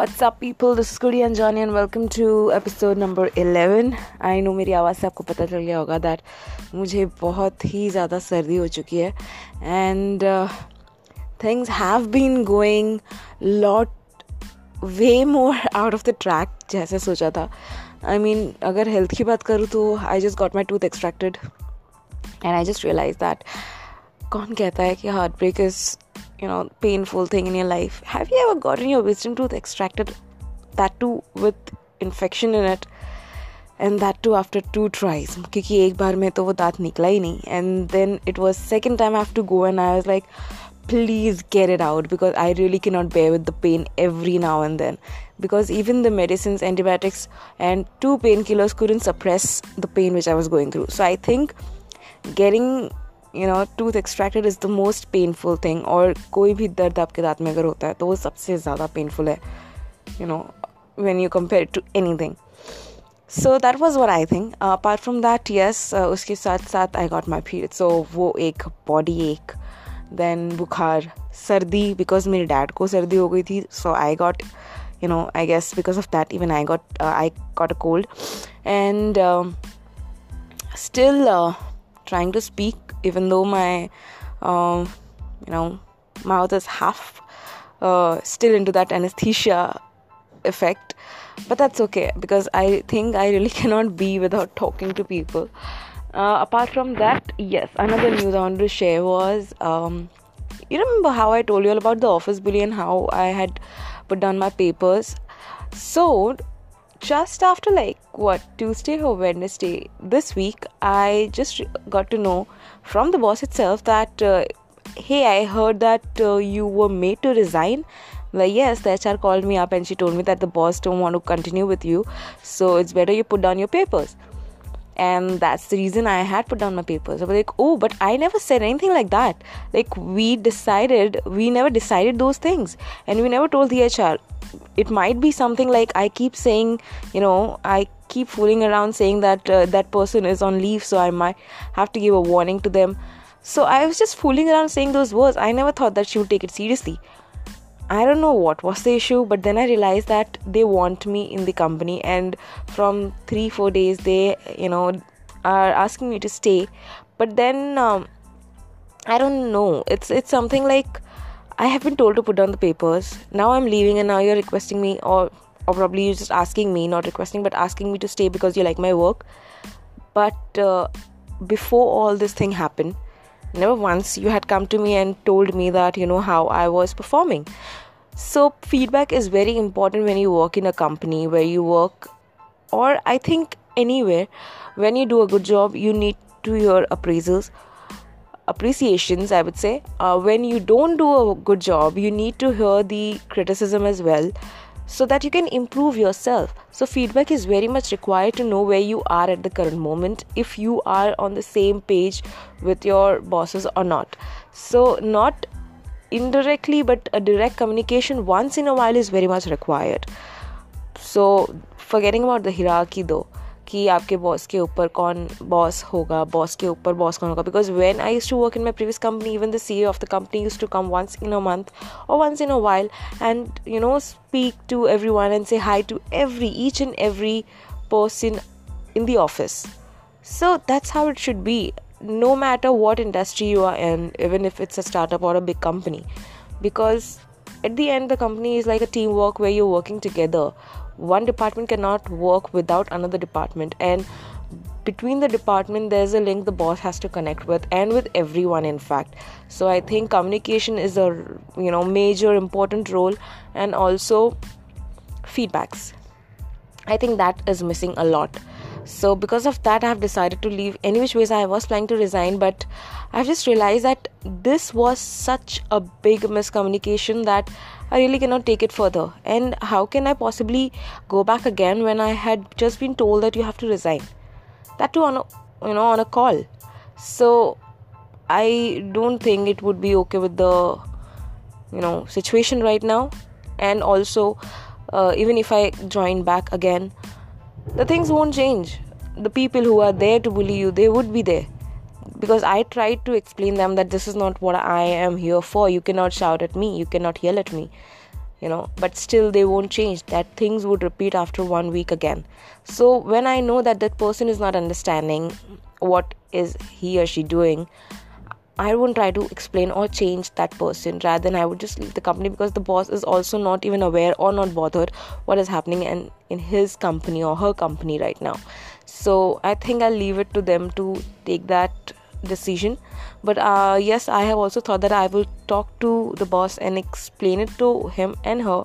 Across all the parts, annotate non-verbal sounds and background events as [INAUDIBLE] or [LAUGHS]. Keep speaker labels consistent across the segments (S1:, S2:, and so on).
S1: What's up people this गुडी अंजानी and welcome to episode number 11 I know मेरी आवाज़ से आपको पता चल गया होगा दैट मुझे बहुत ही ज़्यादा सर्दी हो चुकी है। And things have been going lot way more out of the track जैसे सोचा था। आई मीन अगर हेल्थ की बात करूँ तो I just got my tooth extracted and I just realise that कौन कहता है कि heartbreak is you know painful thing in your life have you ever gotten your wisdom tooth extracted that too with infection in it and that too after two tries क्योंकि एक बार में तो वो दांत निकला ही नहीं and then it was second time I have to go and I was like please get it out because I really cannot bear with the pain every now and then because even the medicines antibiotics and two painkillers couldn't suppress the pain which I was going through so I think getting you know tooth extracted is the most painful thing और कोई भी दर्द आपके दांत में अगर होता है तो वो सबसे ज़्यादा पेनफुल है you know when you compare to anything so that was were I think apart from that yes उसके साथ साथ I got my period so वो एक बॉडी एक देन बुखार सर्दी बिकॉज़ मेरे डैड को सर्दी हो गई थी so I got guess because of that even i got uh, i got a cold. And um, still uh, trying to speak even though my uh, you know mouth is half uh, still into that anesthesia effect. But that's okay because i think i really [LAUGHS] cannot be without talking to people. Uh, apart from that yes another news i wanted to share was um, you remember how i told you all about the office bully and how i had put down my papers? So just after like what Tuesday or Wednesday this week, I just got to know from the boss itself that uh, hey, I heard that uh, you were made to resign. Like yes, the HR called me up and she told me that the boss don't want to continue with you, so it's better you put down your papers. And that's the reason I had put down my papers. I was like, oh, but I never said anything like that. Like we decided, we never decided those things, and we never told the HR it might be something like i keep saying you know i keep fooling around saying that uh, that person is on leave so i might have to give a warning to them. So i was just fooling around saying those words. I never thought that she would take it seriously i don't know what was the issue but then i realized that they want me in the company and from 3 4 days they you know are asking me to stay but then um, i don't know it's it's something like I have been told to put down the papers. Now I'm leaving, and now you're requesting me, or or probably you're just asking me, not requesting, but asking me to stay because you like my work. But uh, before all this thing happened, never once you had come to me and told me that you know how I was performing. So feedback is very important when you work in a company where you work, or I think anywhere when you do a good job, you need to hear appraisals appreciations i would say uh, when you don't do a good job you need to hear the criticism as well so that you can improve yourself. So feedback is very much required to know where you are at the current moment if you are on the same page with your bosses or not. So not indirectly but a direct communication once in a while is very much required. So forgetting about the hierarchy though कि आपके boss के ऊपर कौन boss होगा boss के ऊपर boss कौन होगा because when I use to work in my previous company even the C of the company use to come once in a month और once in a while and you know speak to every one and say hi to every each and every person in the office. So that's how it should be, no matter what industry you are in, even if it's a startup or a big company. Because at the end, the company is like a teamwork where you're working together one department cannot work without another department. And between the department there's a link the boss has to connect with and with everyone in fact. So i think communication is a you know major important role and also feedbacks. I think that is missing a lot. So because of that i have decided to leave. Any which ways i was planning to resign but i've just realized that this was such a big miscommunication that i really cannot take it further. And how can i possibly go back again when i had just been told that you have to resign? That too on a you know on a call. So i don't think it would be okay with the you know situation right now. And also uh, even if i join back again the things won't change. The people who are there to bully you they would be there because i tried to explain them that this is not what i am here for. You cannot shout at me. You cannot yell at me. You know but still they won't change. That things would repeat after one week again. So when i know that that person is not understanding what is he or she doing I won't try to explain or change that person. Rather than I would just leave the company because the boss is also not even aware or not bothered what is happening in, in his company or her company right now. So I think I'll leave it to them to take that decision. But uh, yes, I have also thought that I will talk to the boss and explain it to him and her.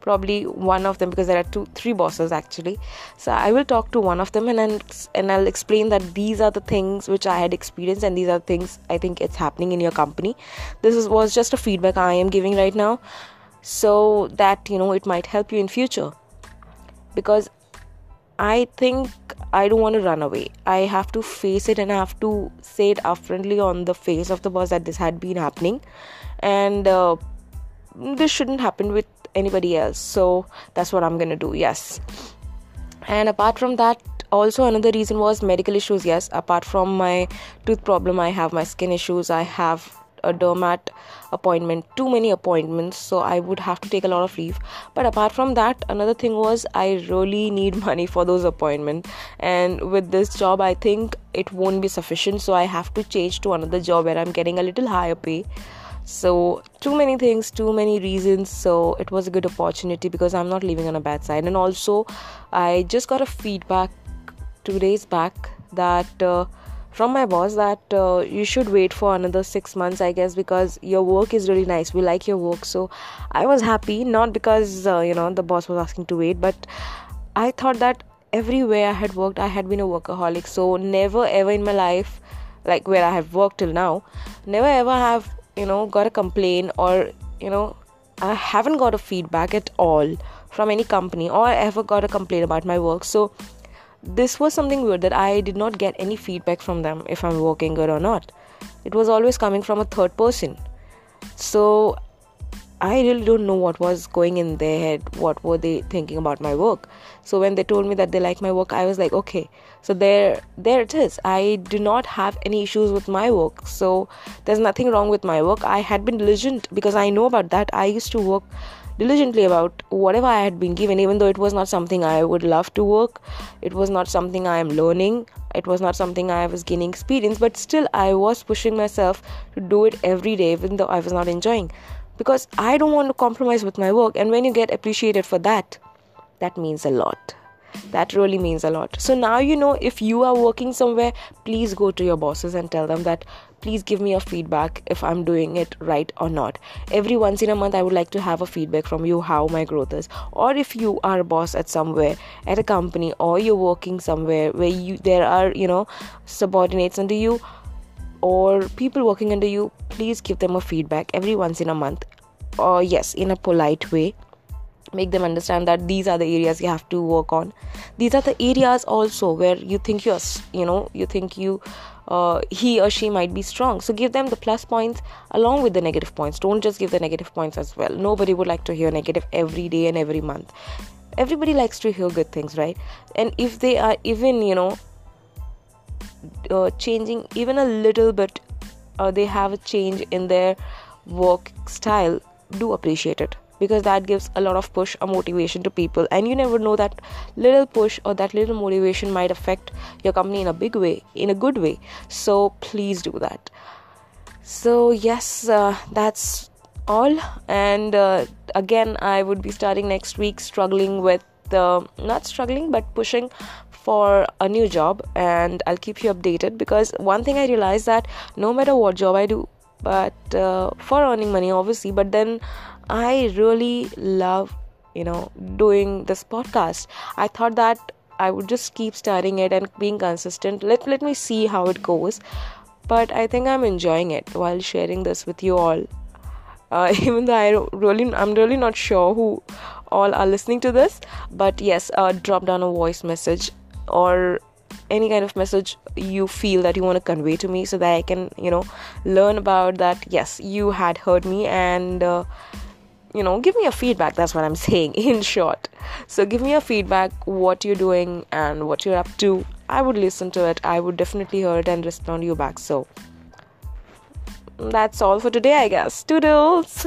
S1: Probably one of them because there are two three bosses actually. So i will talk to one of them and then and i'll explain that these are the things which i had experienced and these are the things i think it's happening in your company. This is, was just a feedback i am giving right now. So that you know it might help you in future. Because i think i don't want to run away. I have to face it and i have to say it upfrontly on the face of the boss that this had been happening. And uh, this shouldn't happen with anybody else. So that's what i'm gonna do yes. And apart from that also another reason was medical issues yes. Apart from my tooth problem i have my skin issues. I have a dermat appointment too many appointments so i would have to take a lot of leave. But apart from that another thing was i really need [LAUGHS] money for those appointments. And with this job i think it won't be sufficient so i have to change to another job where i'm getting a little higher pay. So too many things too many reasons so it was a good opportunity because i'm not living on a bad side. And also i just got a feedback two days back that uh, from my boss that uh, you should wait for another six months i guess because your work is really nice. We like your work. So i was happy not because uh, you know the boss was asking to wait but i thought that everywhere i had worked i had been a workaholic. So never ever in my life like where i have worked till now never ever have you know got a complaint or you know i haven't got a feedback at all from any company or ever got a complaint about my work. So this was something weird that i did not get any feedback from them if i'm working good or not it was always coming from a third person so I really don't know what was going in their head, what were they thinking about my work. So when they told me that they like my work, I was like, okay, so there, there it is. I do not have any issues with my work, so there's nothing wrong with my work. I had been diligent because I know about that. I used to work diligently about whatever I had been given, even though it was not something I would love to work. It was not something I am learning. It was not something I was gaining experience, but still I was pushing myself to do it every day, even though I was not enjoying because I don't want to compromise with my work. And when you get appreciated for that, that means a lot. That really means a lot. So now you know if you are working somewhere, please go to your bosses and tell them that please give me a feedback if I'm doing it right or not. Every once in a month, I would like to have a feedback from you how my growth is. Or if you are a boss at somewhere, at a company, or you're working somewhere where you there are you know subordinates under you or people working under you please give them a feedback every once in a month or yes in a polite way make them understand that these are the areas you have to work on these are the areas also where you think you're you know you think you uh, he or she might be strong. So give them the plus points along with the negative points. Don't just give the negative points as well. Nobody would like to hear negative every day and every month. Everybody likes to hear good things right? And if they are even you know uh, changing even a little bit uh, they have a change in their work style do appreciate it because that gives a lot of push or motivation to people. And you never know that little push or that little motivation might affect your company in a big way in a good way. So please do that. So yes uh, that's all. And uh, again i would be starting next week struggling with uh, not struggling but pushing for a new job. And I'll keep you updated because one thing I realized that no matter what job I do, but uh, for earning money obviously, but then I really love you know doing this podcast. I thought that I would just keep starting it and being consistent. Let let me see how it goes. But I think I'm enjoying it while sharing this with you all. Uh, [LAUGHS] even though I really, I'm really not sure who all are listening to this, but yes, uh, drop down a voice message or any kind of message you feel that you want to convey to me so that I can, you know, learn about that. Yes, you had heard me and, uh, you know, give me a feedback. That's what I'm [LAUGHS] saying in short. So, give me a feedback what you're doing and what you're up to. I would listen to it. I would definitely hear it and respond you back. So, that's all for today, I guess. Toodles!